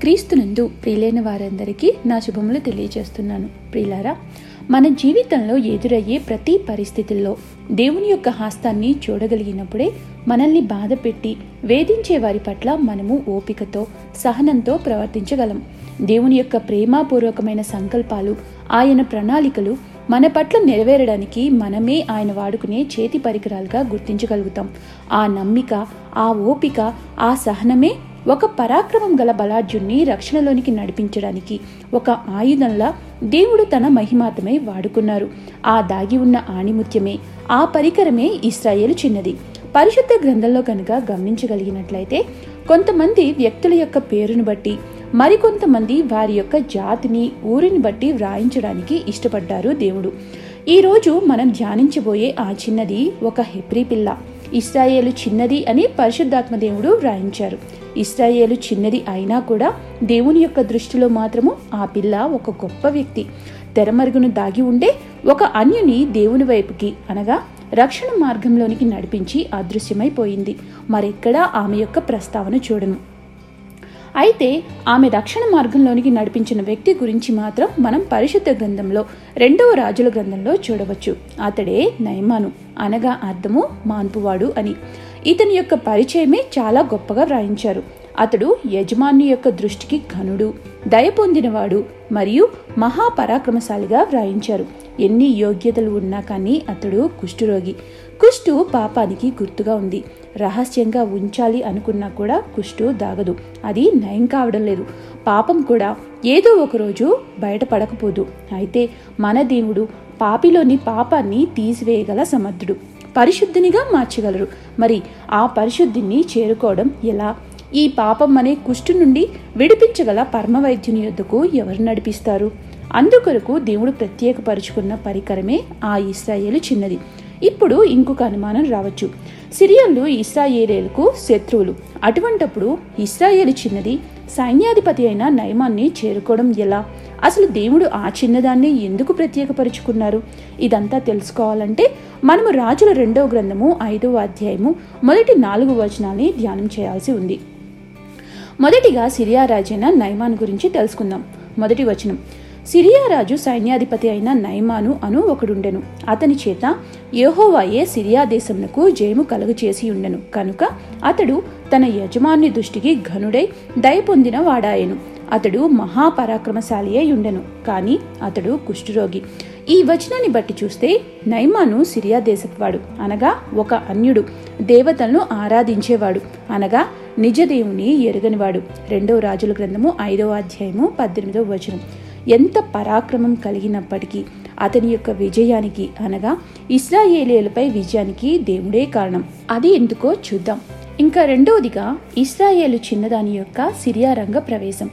క్రీస్తునందు ప్రియులైన వారందరికీ నా శుభములు తెలియజేస్తున్నాను. ప్రియులారా మన జీవితంలో ఎదురయ్యే ప్రతి పరిస్థితుల్లో దేవుని యొక్క హస్తాన్ని చూడగలిగినప్పుడే మనల్ని బాధ పెట్టి వేధించే వారి పట్ల మనము ఓపికతో సహనంతో ప్రవర్తించగలం. దేవుని యొక్క ప్రేమాపూర్వకమైన సంకల్పాలు ఆయన ప్రణాళికలు మన పట్ల నెరవేరడానికి మనమే ఆయన వాడుకునే చేతి పరికరాలుగా గుర్తించగలుగుతాం. ఆ నమ్మిక ఆ ఓపిక ఆ సహనమే ఒక పరాక్రమం గల బలాఢ్యుణ్ణి రక్షణలోనికి నడిపించడానికి ఒక ఆయుధంలా దేవుడు తన మహిమాతమై వాడుకున్నారు. ఆ దాగి ఉన్న ఆణిముత్యమే ఆ పరికరమే ఇస్రాయేల్ చిన్నది. పరిశుద్ధ గ్రంథంలో కనుక గమనించగలిగినట్లయితే కొంతమంది వ్యక్తుల యొక్క పేరును బట్టి మరికొంతమంది వారి యొక్క జాతిని ఊరిని బట్టి వ్రాయించడానికి ఇష్టపడ్డారు దేవుడు. ఈరోజు మనం ధ్యానించబోయే ఆ చిన్నది ఒక హెబ్రీ పిల్ల. ఇస్రాయేలు చిన్నది అని పరిశుద్ధాత్మ దేవుడు వ్రాయించారు. ఇస్రాయేలు చిన్నది అయినా కూడా దేవుని యొక్క దృష్టిలో మాత్రము ఆ పిల్ల ఒక గొప్ప వ్యక్తి. తెరమరుగును దాగి ఉండే ఒక అన్యుని దేవుని వైపుకి అనగా రక్షణ మార్గంలోనికి నడిపించి అదృశ్యమైపోయింది మరెక్కడా ఆమె యొక్క ప్రస్తావన చూడను. అయితే ఆమె రక్షణ మార్గంలోనికి నడిపించిన వ్యక్తి గురించి మాత్రం మనం పరిశుద్ధ గ్రంథంలో రెండవ రాజుల గ్రంథంలో చూడవచ్చు. అతడే నయమాను. అనగా అర్థము మాన్పువాడు అని. ఇతని యొక్క పరిచయమే చాలా గొప్పగా వ్రాయించారు. అతడు యజమాని యొక్క దృష్టికి ఘనుడు దయ పొందినవాడు మరియు మహాపరాక్రమశాలిగా వ్రాయించారు. ఎన్ని యోగ్యతలు ఉన్నా కానీ అతడు కుష్ఠురోగి. కుష్టు పాపానికి గుర్తుగా ఉంది. రహస్యంగా ఉంచాలి అనుకున్నా కూడా కుష్టు దాగదు. అది నయం కావడం లేదు. పాపం కూడా ఏదో ఒకరోజు బయటపడకపోదు. అయితే మన దేవుడు పాపిలోని పాపాన్ని తీసివేయగల సమర్థుడు. పరిశుద్ధినిగా మార్చగలరు. మరి ఆ పరిశుద్ధిని చేరుకోవడం ఎలా? ఈ పాపం అనే కుష్టు నుండి విడిపించగల పరమవైద్యుని యొద్దకు ఎవరు నడిపిస్తారు? అందుకొరకు దేవుడు ప్రత్యేకపరుచుకున్న పరికరమే ఆ ఇస్రాయేలు చిన్నది. ఇప్పుడు ఇంకొక అనుమానం రావచ్చు. సిరియన్లు ఇస్రాయేలీలకు శత్రువులు. అటువంటప్పుడు ఇస్రాయేలు చిన్నది సైన్యాధిపతి అయిన నయమాన్ని చేరుకోవడం ఎలా? అసలు దేవుడు ఆ చిన్నదాన్ని ఎందుకు ప్రత్యేకపరుచుకున్నారు? ఇదంతా తెలుసుకోవాలంటే మనము రాజుల రెండవ గ్రంథము ఐదవ అధ్యాయము మొదటి నాలుగు వచనాల్ని ధ్యానం చేయాల్సి ఉంది. మొదటిగా సిరియా రాజైన నయమాన్ గురించి తెలుసుకుందాం. మొదటి వచనం. సిరియా రాజు సైన్యాధిపతి అయిన నైమాను అను ఒకడుండెను. అతని చేత యహోవాయే సిరియా దేశమునకు జయము కలుగు చేసి ఉండెను. కనుక అతడు తన యజమాని దృష్టికి ఘనుడై దయ పొందిన అతడు మహాపరాక్రమశాలి అయి ఉండెను. కానీ అతడు కుష్ఠరోగి. ఈ వచనాన్ని బట్టి చూస్తే నైమాను సిరియా దేశపువాడు. అనగా ఒక అన్యుడు. దేవతలను ఆరాధించేవాడు. అనగా నిజదేవుని ఎరుగనివాడు. రెండవ రాజుల గ్రంథము ఐదవ అధ్యాయము పద్దెనిమిదవ వచనం. ఎంత పరాక్రమం కలిగినప్పటికీ అతని యొక్క విజయానికి అనగా ఇస్రాయేలీలపై విజయానికి దేవుడే కారణం. అది ఎందుకో చూద్దాం. ఇంకా రెండవదిగా ఇస్రాయేలు చిన్నదాని యొక్క సిరియా రంగ ప్రవేశం.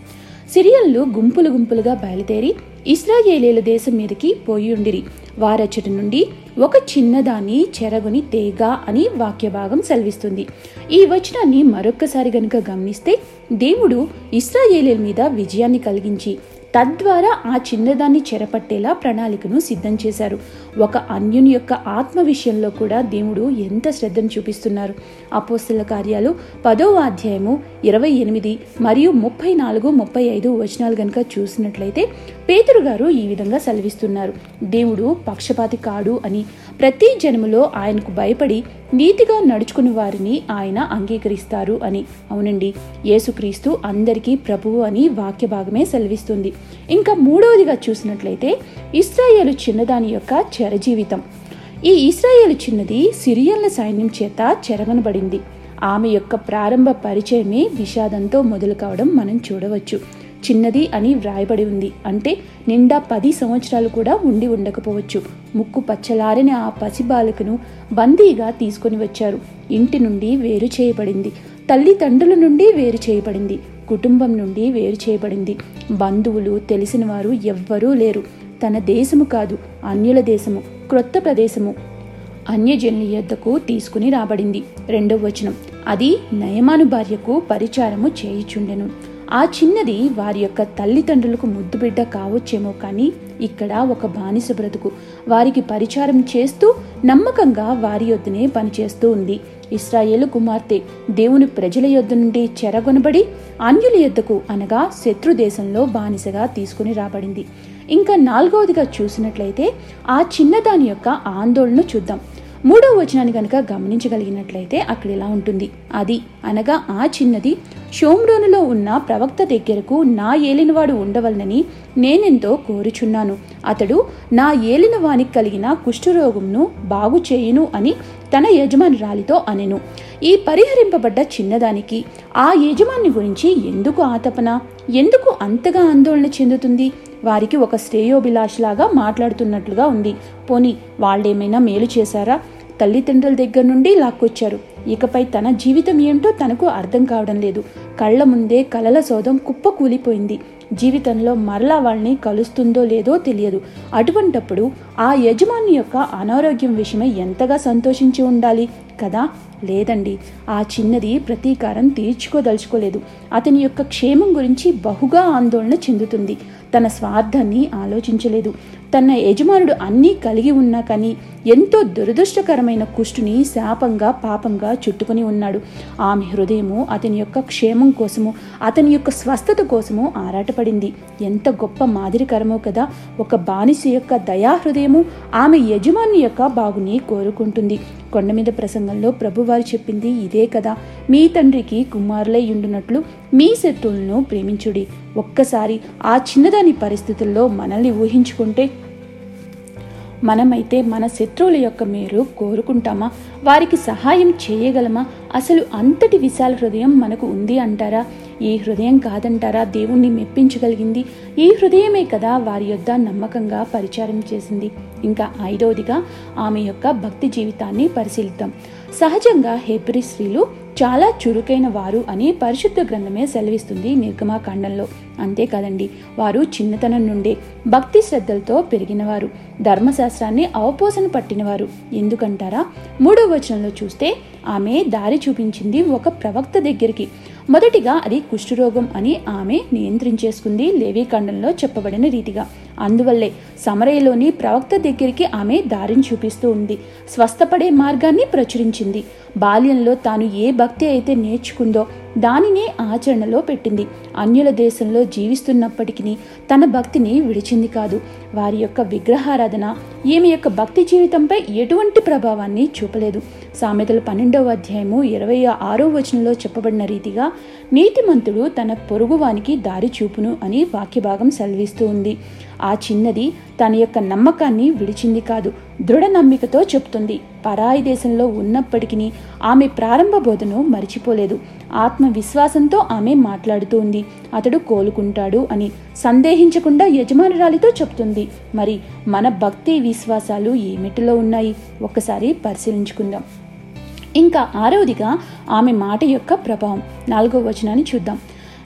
సిరియన్లు గుంపులు గుంపులుగా బయలుదేరి ఇస్రాయేలీల దేశం మీదకి పోయి ఉండిరి. వారచటి నుండి ఒక చిన్నదాన్ని చెరగుని తేగ అని వాక్యభాగం సెలవిస్తుంది. ఈ వచనాన్ని మరొక్కసారి గనుక గమనిస్తే దేవుడు ఇస్రాయేలీల మీద విజయాన్ని కలిగించి తద్వారా ఆ చిన్నదాన్ని చెరపట్టేలా ప్రణాళికను సిద్ధం చేశారు. ఒక అన్యుని యొక్క ఆత్మ విషయంలో కూడా దేవుడు ఎంత శ్రద్ధను చూపిస్తున్నారు. అపోస్తుల కార్యాలు పదవ అధ్యాయము ఇరవై ఎనిమిది మరియు ముప్పై నాలుగు ముప్పై ఐదు వచనాలు గనుక చూసినట్లయితే పేతురు గారు ఈ విధంగా సెలవిస్తున్నారు. దేవుడు పక్షపాతి కాడు అని. ప్రతి జన్మలో ఆయనకు భయపడి నీతిగా నడుచుకుని వారిని ఆయన అంగీకరిస్తారు అని. అవునండి యేసుక్రీస్తు అందరికీ ప్రభువు అని వాక్య భాగమే సెలవిస్తుంది. ఇంకా మూడవదిగా చూసినట్లయితే ఇస్రాయేలు చిన్నదాని యొక్క చెరజీవితం. ఈ ఇస్రాయేలు చిన్నది సిరియన్ల సైన్యం చేత చెరగనబడింది. ఆమె యొక్క ప్రారంభ పరిచయమే విషాదంతో మొదలు కావడం మనం చూడవచ్చు. చిన్నది అని వ్రాయబడి ఉంది. అంటే నిండా పది సంవత్సరాలు కూడా ఉండి ఉండకపోవచ్చు. ముక్కు పచ్చలారిన ఆ పసి బాలకను బందీగా తీసుకొని వచ్చారు. ఇంటి నుండి వేరు చేయబడింది. తల్లిదండ్రుల నుండి వేరు చేయబడింది. కుటుంబం నుండి వేరు చేయబడింది. బంధువులు తెలిసిన వారు ఎవ్వరూ లేరు. తన దేశము కాదు అన్యుల దేశము క్రొత్త ప్రదేశము. అన్యజనుల యొద్దకు తీసుకుని రాబడింది. రెండవ వచనం. అది నయమాను భార్యకు పరిచారము చేయిచుండెను. ఆ చిన్నది వారి యొక్క తల్లిదండ్రులకు ముద్దు బిడ్డ కావచ్చేమో కానీ ఇక్కడ ఒక బానిస బ్రతుకు. వారికి పరిచారం చేస్తూ నమ్మకంగా వారి యొద్దనే పనిచేస్తూ ఉంది. ఇస్రాయేలు కుమార్తె దేవుని ప్రజల యొద్ద నుండి చెరగొనబడి అన్యుల యొద్దకు అనగా శత్రు దేశంలో బానిసగా తీసుకుని రాబడింది. ఇంకా నాలుగవదిగా చూసినట్లయితే ఆ చిన్నదాని యొక్క ఆందోళన చూద్దాం. మూడవ వచనాన్ని కనుక గమనించగలిగినట్లయితే అక్కడ ఇలా ఉంటుంది. అది అనగా ఆ చిన్నది షోమ్రోనులో ఉన్న ప్రవక్త దగ్గరకు నా ఏలినవాడు ఉండవలనని నేనెంతో కోరుచున్నాను. అతడు నా ఏలినవానికి కలిగిన కుష్ఠరోగంను బాగు చేయును అని తన యజమానురాలితో అనెను. ఈ పరిహరింపబడ్డ చిన్నదానికి ఆ యజమాని గురించి ఎందుకు ఆతపన? ఎందుకు అంతగా ఆందోళన చెందుతుంది? వారికి ఒక శ్రేయోభిలాషలాగా మాట్లాడుతున్నట్లుగా ఉంది. పోని వాళ్ళేమైనా మేలు చేశారా? తల్లిదండ్రుల దగ్గర నుండి లాక్కొచ్చారు. ఇకపై తన జీవితం ఏంటో తనకు అర్థం కావడం లేదు. కళ్ళ ముందే కలల సోదం కుప్ప కూలిపోయింది. జీవితంలో మరలా వాళ్ళని కలుస్తుందో లేదో తెలియదు. అటువంటప్పుడు ఆ యజమాని యొక్క అనారోగ్యం విషయమై ఎంతగా సంతోషించి ఉండాలి కదా? లేదండి. ఆ చిన్నది ప్రతీకారం తీర్చుకోదలుచుకోలేదు. అతని యొక్క క్షేమం గురించి బహుగా ఆందోళన చెందుతుంది. తన స్వార్థాన్ని ఆలోచించలేదు. తన యజమానుడు అన్నీ కలిగి ఉన్నా కానీ ఎంతో దురదృష్టకరమైన కుష్టుని శాపంగా పాపంగా చుట్టుకుని ఉన్నాడు. ఆమె హృదయము అతని యొక్క క్షేమం కోసము అతని యొక్క స్వస్థత కోసము ఆరాటపడింది. ఎంత గొప్ప మాదిరికరమో కదా ఒక బానిస యొక్క దయాహృదయము ఆమె యజమాని యొక్క బాగుని కోరుకుంటుంది. కొండ మీద ప్రసంగంలో ప్రభువారు చెప్పింది ఇదే కదా మీ తండ్రికి కుమారులై ఉండునట్లు మీ శత్రువులను ప్రేమించుడి. ఒక్కసారి ఆ చిన్నదాని పరిస్థితుల్లో మనల్ని ఊహించుకుంటే? మనమైతే మన శత్రువుల యొక్క మేరు కోరుకుంటామా? వారికి సహాయం చేయగలమా? అసలు అంతటి విశాల హృదయం మనకు ఉంది అంటారా? ఈ హృదయం కాదంటారా? దేవుణ్ణి మెప్పించగలిగింది? ఈ హృదయమే కదా వారి యొద్ద నమ్మకంగా పరిచారం చేసింది. ఇంకా ఐదవదిగా ఆమె యొక్క భక్తి జీవితాన్ని పరిశీలిద్దాం. సహజంగా హెబ్రి స్త్రీలు చాలా చురుకైన వారు అని పరిశుద్ధ గ్రంథమే సెలవిస్తుంది నిర్గమాకాండంలో అంతేకాదండి వారు చిన్నతనం నుండే భక్తి శ్రద్ధలతో పెరిగినవారు ధర్మశాస్త్రాన్ని అవపోసన పట్టినవారు. ఎందుకంటారా? మూడో వచనంలో చూస్తే ఆమె దారి చూపించింది ఒక ప్రవక్త దగ్గరికి. మొదటిగా అది కుష్ఠరోగం అని ఆమె నియంత్రించేసుకుంది లేవీకాండంలో చెప్పబడిన రీతిగా. అందువల్లే సమరయలోని ప్రవక్త దగ్గరికి ఆమె దారిని చూపిస్తూ ఉంది. స్వస్థపడే మార్గాన్ని ప్రచురించింది. బాల్యంలో తాను ఏ భక్తి అయితే నేర్చుకుందో దానినే ఆచరణలో పెట్టింది. అన్యుల దేశంలో జీవిస్తున్నప్పటికీ తన భక్తిని విడిచింది కాదు. వారి యొక్క విగ్రహారాధన ఈమె యొక్క భక్తి జీవితంపై ఎటువంటి ప్రభావాన్ని చూపలేదు. సామెతలు పన్నెండవ అధ్యాయము ఇరవై ఆరో వచనంలో చెప్పబడిన రీతిగా నీతిమంతుడు తన పొరుగువానికి దారి చూపును అని వాక్యభాగం సెలవిస్తూ ఉంది. ఆ చిన్నది తన యొక్క నమ్మకాన్ని విడిచింది కాదు దృఢ నమ్మికతో చెప్తుంది. పరాయి దేశంలో ఉన్నప్పటికీ ఆమె ప్రారంభ బోధను మరిచిపోలేదు. ఆత్మవిశ్వాసంతో ఆమె మాట్లాడుతూ ఉంది అతడు కోలుకుంటాడు అని సందేహించకుండా యజమానురాలితో చెప్తుంది. మరి మన భక్తి విశ్వాసాలు ఏమిటిలో ఉన్నాయి? ఒక్కసారి పరిశీలించుకుందాం. ఇంకా ఆరవదిగా ఆమె మాట యొక్క ప్రభావం. నాలుగవ వచనాన్ని చూద్దాం.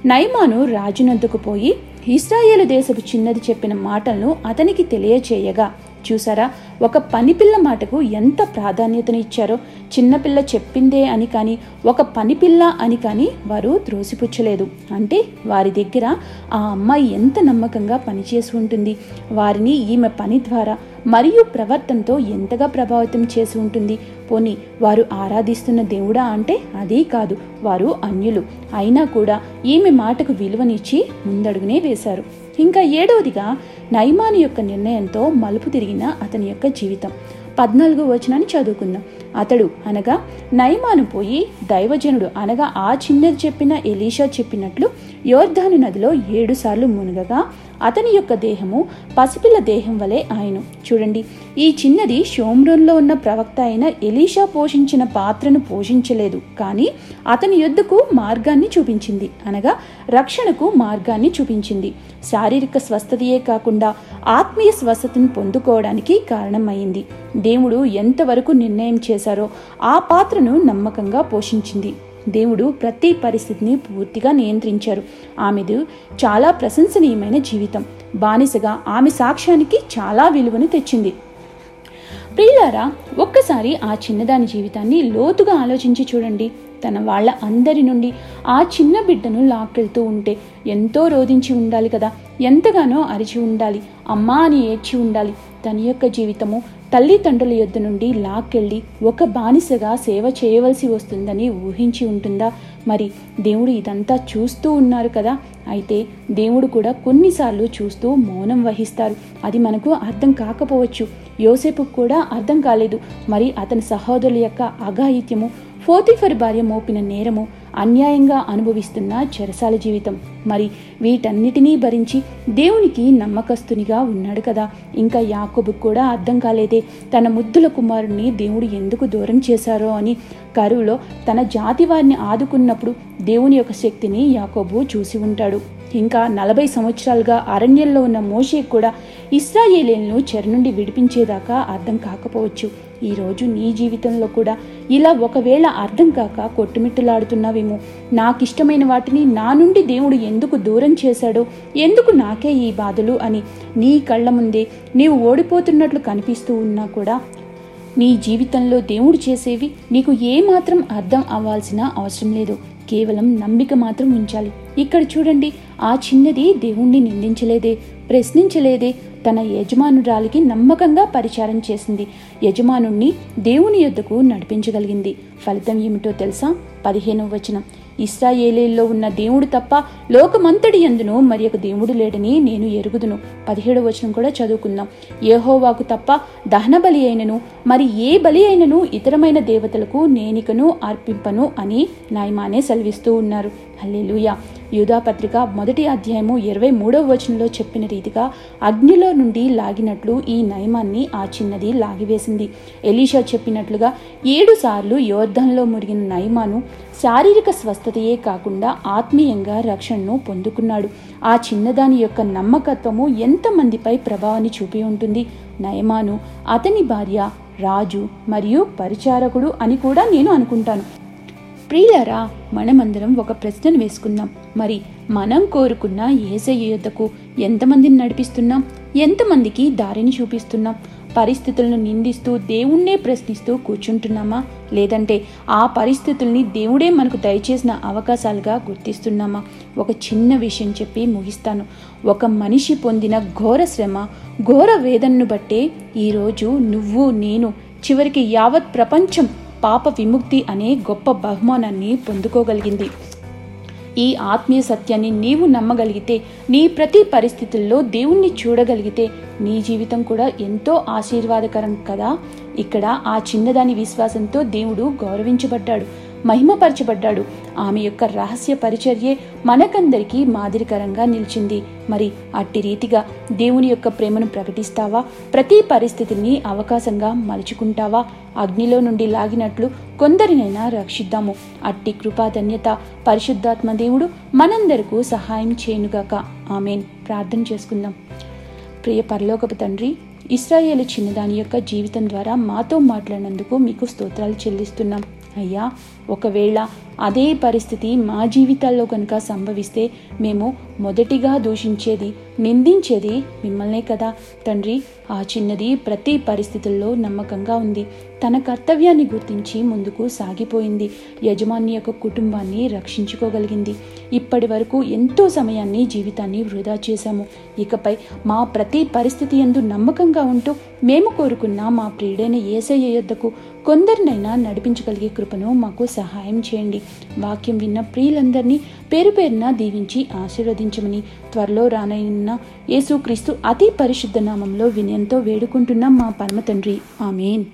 నైమాను రాజునొద్దకు పోయి ఇస్రాయేలు దేశపు చిన్నది చెప్పిన మాటలను అతనికి తెలియచేయగా చూసారా ఒక పనిపిల్ల మాటకు ఎంత ప్రాధాన్యతను ఇచ్చారో చిన్నపిల్ల చెప్పిందే అని కానీ ఒక పనిపిల్ల అని కానీ వారు త్రోసిపుచ్చలేదు. అంటే వారి దగ్గర ఆ అమ్మాయి ఎంత నమ్మకంగా పనిచేసి ఉంటుంది వారిని ఈమె పని ద్వారా మరియు ప్రవర్తనతో ఎంతగా ప్రభావితం చేసి ఉంటుంది. పోని వారు ఆరాధిస్తున్న దేవుడా అంటే అదే కాదు వారు అన్యులు. అయినా కూడా ఈమె మాటకు విలువనిచ్చి ముందడుగునే వేశారు. ఇంకా ఏడవదిగా నైమాని యొక్క నిర్ణయంతో మలుపు తిరిగిన అతని యొక్క జీవితం. పద్నాలుగు వచనాన్ని చదువుకుందాం. అతడు అనగా నైమాను పోయి దైవజనుడు అనగా ఆ చిన్నది చెప్పిన ఎలీషా చెప్పినట్లు యోర్ధాను నదిలో ఏడుసార్లు మునగగా అతని యొక్క దేహము పసిపిల్ల దేహం వలె ఆయన. చూడండి ఈ చిన్నది షోమ్రోన్లో ఉన్న ప్రవక్త అయిన ఎలీషా పోషించిన పాత్రను పోషించలేదు కానీ అతని యొద్దకు మార్గాన్ని చూపించింది. అనగా రక్షణకు మార్గాన్ని చూపించింది. శారీరక స్వస్థతయే కాకుండా ఆత్మీయ స్వస్థతను పొందుకోవడానికి కారణమైంది. దేవుడు ఎంతవరకు నిర్ణయం చేశారో ఆ పాత్రను నమ్మకంగా పోషించింది. దేవుడు ప్రతి పరిస్థితిని పూర్తిగా నియంత్రించారు. ఆమెది చాలా ప్రశంసనీయమైన జీవితం. బానిసగా ఆమె సాక్ష్యానికి చాలా విలువను తెచ్చింది. ప్రియులారా ఒక్కసారి ఆ చిన్నదాని జీవితాన్ని లోతుగా ఆలోచించి చూడండి. తన వాళ్ళ అందరి నుండి ఆ చిన్న బిడ్డను లాక్కెళ్తూ ఉంటే ఎంతో రోధించి ఉండాలి కదా. ఎంతగానో అరిచి ఉండాలి. అమ్మా అని ఏడ్చి ఉండాలి. తన యొక్క జీవితము తల్లిదండ్రుల యొద్ద నుండి లాక్కెళ్ళి ఒక బానిసగా సేవ చేయవలసి వస్తుందని ఊహించి ఉంటుందా? మరి దేవుడు ఇదంతా చూస్తూ ఉన్నారు కదా. అయితే దేవుడు కూడా కొన్నిసార్లు చూస్తూ మౌనం వహిస్తారు. అది మనకు అర్థం కాకపోవచ్చు. యోసేపు కూడా అర్థం కాలేదు. మరి అతని సహోదరుల యొక్క అఘాయిత్యము ఫోతిఫర్ భార్య మోపిన నేరము అన్యాయంగా అనుభవిస్తున్న చెరసాల జీవితం. మరి వీటన్నిటినీ భరించి దేవునికి నమ్మకస్తునిగా ఉన్నాడు కదా. ఇంకా యాకోబు కూడా అర్థం కాలేదే తన ముద్దుల కుమారుణ్ణి దేవుడు ఎందుకు దూరం చేశారో అని. కరువులో తన జాతి వారిని ఆదుకున్నప్పుడు దేవుని యొక్క శక్తిని యాకోబు చూసి ఉంటాడు. ఇంకా నలభై సంవత్సరాలుగా అరణ్యంలో ఉన్న మోషే కూడా ఇస్రాయేలీలను చెర నుండి విడిపించేదాకా అర్థం కాకపోవచ్చు. ఈరోజు నీ జీవితంలో కూడా ఇలా ఒకవేళ అర్థం కాక కొట్టుమిట్టులాడుతున్నావేమో నాకిష్టమైన వాటిని నా నుండి దేవుడు ఎందుకు దూరం చేశాడో? ఎందుకు నాకే ఈ బాధలు? అని నీ కళ్ళ ముందే నీవు ఓడిపోతున్నట్లు కనిపిస్తూ ఉన్నా కూడా నీ జీవితంలో దేవుడు చేసేవి నీకు ఏమాత్రం అర్థం అవ్వాల్సిన అవసరం లేదు. కేవలం నమ్మిక మాత్రం ఉంచాలి. ఇక్కడ చూడండి ఆ చిన్నది దేవుణ్ణి నిందించలేదే ప్రశ్నించలేదే తన యజమానురాలికి నమ్మకంగా పరిచారం చేసింది. యజమానుణ్ణి దేవుని యొద్దకు నడిపించగలిగింది. ఫలితం ఏమిటో తెలుసా? పదిహేనవ వచనం. ఇస్రాయేలీల్లో ఉన్న దేవుడు తప్ప లోకమంతటి ఎందును మరి ఒక దేవుడు లేడని నేను ఎరుగుదును. పదిహేడు వచనం కూడా చదువుకుందాం. ఏహోవాకు తప్ప దహన బలి అయినను మరి ఏ బలి అయినను ఇతరమైన దేవతలకు నేనికను అర్పింపను అని నాయమానే సెలవిస్తూ ఉన్నారు. హల్లెలూయా. యూధాపత్రిక మొదటి అధ్యాయము ఇరవై మూడవ వచనంలో చెప్పిన రీతిగా అగ్నిలో నుండి లాగినట్లు ఈ నయమాన్ని ఆ చిన్నది లాగివేసింది. ఎలీషా చెప్పినట్లుగా ఏడు సార్లు యోర్ధంలో మురిగిన నయమాను శారీరక స్వస్థతయే కాకుండా ఆత్మీయంగా రక్షణను పొందుకున్నాడు. ఆ చిన్నదాని యొక్క నమ్మకత్వము ఎంతమందిపై ప్రభావాన్ని చూపి ఉంటుంది? నయమాను అతని భార్య రాజు మరియు పరిచారకుడు అని కూడా నేను అనుకుంటాను. ప్రియులరా మనమందరం ఒక ప్రశ్నను వేసుకుందాం. మరి మనం కోరుకున్న ఏసయ్య యుద్ధకు ఎంతమందిని నడిపిస్తున్నాం? ఎంతమందికి దారిని చూపిస్తున్నాం? పరిస్థితులను నిందిస్తూ దేవుణ్ణే ప్రశ్నిస్తూ కూర్చుంటున్నామా? లేదంటే ఆ పరిస్థితుల్ని దేవుడే మనకు దయచేసిన అవకాశాలుగా గుర్తిస్తున్నామా? ఒక చిన్న విషయం చెప్పి ముగిస్తాను. ఒక మనిషి పొందిన ఘోర శ్రమ ఘోర వేదనను బట్టే ఈరోజు నువ్వు నేను చివరికి యావత్ ప్రపంచం పాప విముక్తి అనే గొప్ప బహుమానాన్ని పొందుకోగలిగింది. ఈ ఆత్మీయ సత్యాన్ని నీవు నమ్మగలిగితే నీ ప్రతి పరిస్థితుల్లో దేవుణ్ణి చూడగలిగితే నీ జీవితం కూడా ఎంతో ఆశీర్వాదకరం కదా? ఇక్కడ ఆ చిన్నదాని విశ్వాసంతో దేవుడు గౌరవించబడ్డాడు. మహిమపరచబడ్డాడు. ఆమె యొక్క రహస్య పరిచర్యే మనకందరికీ మాదిరికరంగా నిలిచింది. మరి అట్టి రీతిగా దేవుని యొక్క ప్రేమను ప్రకటిస్తావా? ప్రతి పరిస్థితిని అవకాశంగా మలుచుకుంటావా? అగ్నిలో నుండి లాగినట్లు కొందరినైనా రక్షిద్దాము. అట్టి కృపాధన్యత పరిశుద్ధాత్మ దేవుడు మనందరకు సహాయం చేయనుగాక. ఆమెన్. ప్రార్థన చేసుకుందాం. ప్రియ పరలోకపు తండ్రి ఇస్రాయేల్ చిన్నదాని యొక్క జీవితం ద్వారా మాతో మాట్లాడినందుకు మీకు స్తోత్రాలు చెల్లిస్తున్నాం. అయ్యా ఒకవేళ అదే పరిస్థితి మా జీవితాల్లో కనుక సంభవిస్తే మేము మొదటిగా దూషించేది నిందించేది మిమ్మల్నే కదా. తండ్రి ఆ చిన్నది ప్రతి పరిస్థితుల్లో నమ్మకంగా ఉంది. తన కర్తవ్యాన్ని గుర్తించి ముందుకు సాగిపోయింది. యజమాని యొక్క కుటుంబాన్ని రక్షించుకోగలిగింది. ఇప్పటి వరకు ఎంతో సమయాన్ని జీవితాన్ని వృధా చేశాము. ఇకపై మా ప్రతి పరిస్థితి ఎందు నమ్మకంగా ఉంటూ మేము కోరుకున్న మా ప్రియుడైన ఏసయ్య యొద్దకు కొందరినైనా నడిపించగలిగే కృపను మాకు సహాయం చేయండి. వాక్యం విన్న ప్రియులందరినీ పేరు పేరున దీవించి ఆశీర్వదించమని త్వరలో రానైన యేసుక్రీస్తు అతి పరిశుద్ధ నామంలో వినయంతో వేడుకుంటున్నాం మా పరమ తండ్రి ఆమెన్.